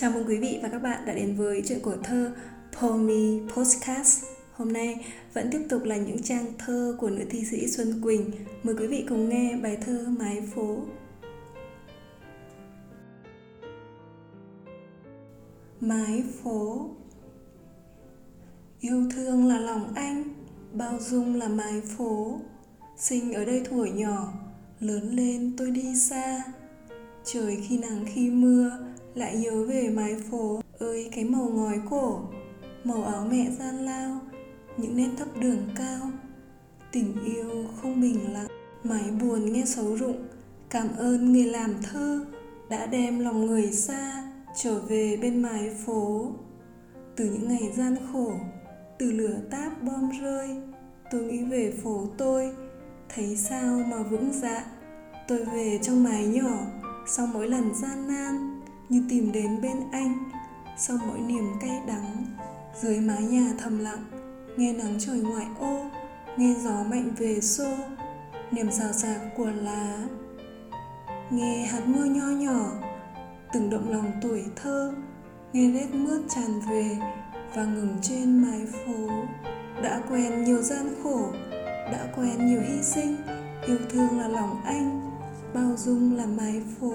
Chào mừng quý vị và các bạn đã đến với chuyện của thơ Pomi Podcast. Hôm nay vẫn tiếp tục là những trang thơ của nữ thi sĩ Xuân Quỳnh. Mời quý vị cùng nghe bài thơ Mái phố. Mái phố Yêu thương là lòng anh, bao dung là mái phố. Sinh ở đây thuở nhỏ, lớn lên tôi đi xa. Trời khi nắng khi mưa, lại nhớ về mái phố ơi, cái màu ngói cổ, màu áo mẹ gian lao, những nét thấp đường cao. Tình yêu không bình lặng, mái buồn nghe xấu rụng. Cảm ơn người làm thơ đã đem lòng người xa trở về bên mái phố. Từ những ngày gian khổ, từ lửa táp bom rơi, tôi nghĩ về phố tôi, thấy sao mà vững dạ. Tôi về trong mái nhỏ, sau mỗi lần gian nan như tìm đến bên anh, sau mỗi niềm cay đắng, dưới mái nhà thầm lặng, nghe nắng trời ngoại ô, nghe gió mạnh về xô, niềm xào xạc của lá. Nghe hạt mưa nho nhỏ, từng động lòng tuổi thơ, nghe rét mướt tràn về và ngừng trên mái phố. Đã quen nhiều gian khổ, đã quen nhiều hy sinh, yêu thương là lòng anh, bao dung là mái phố.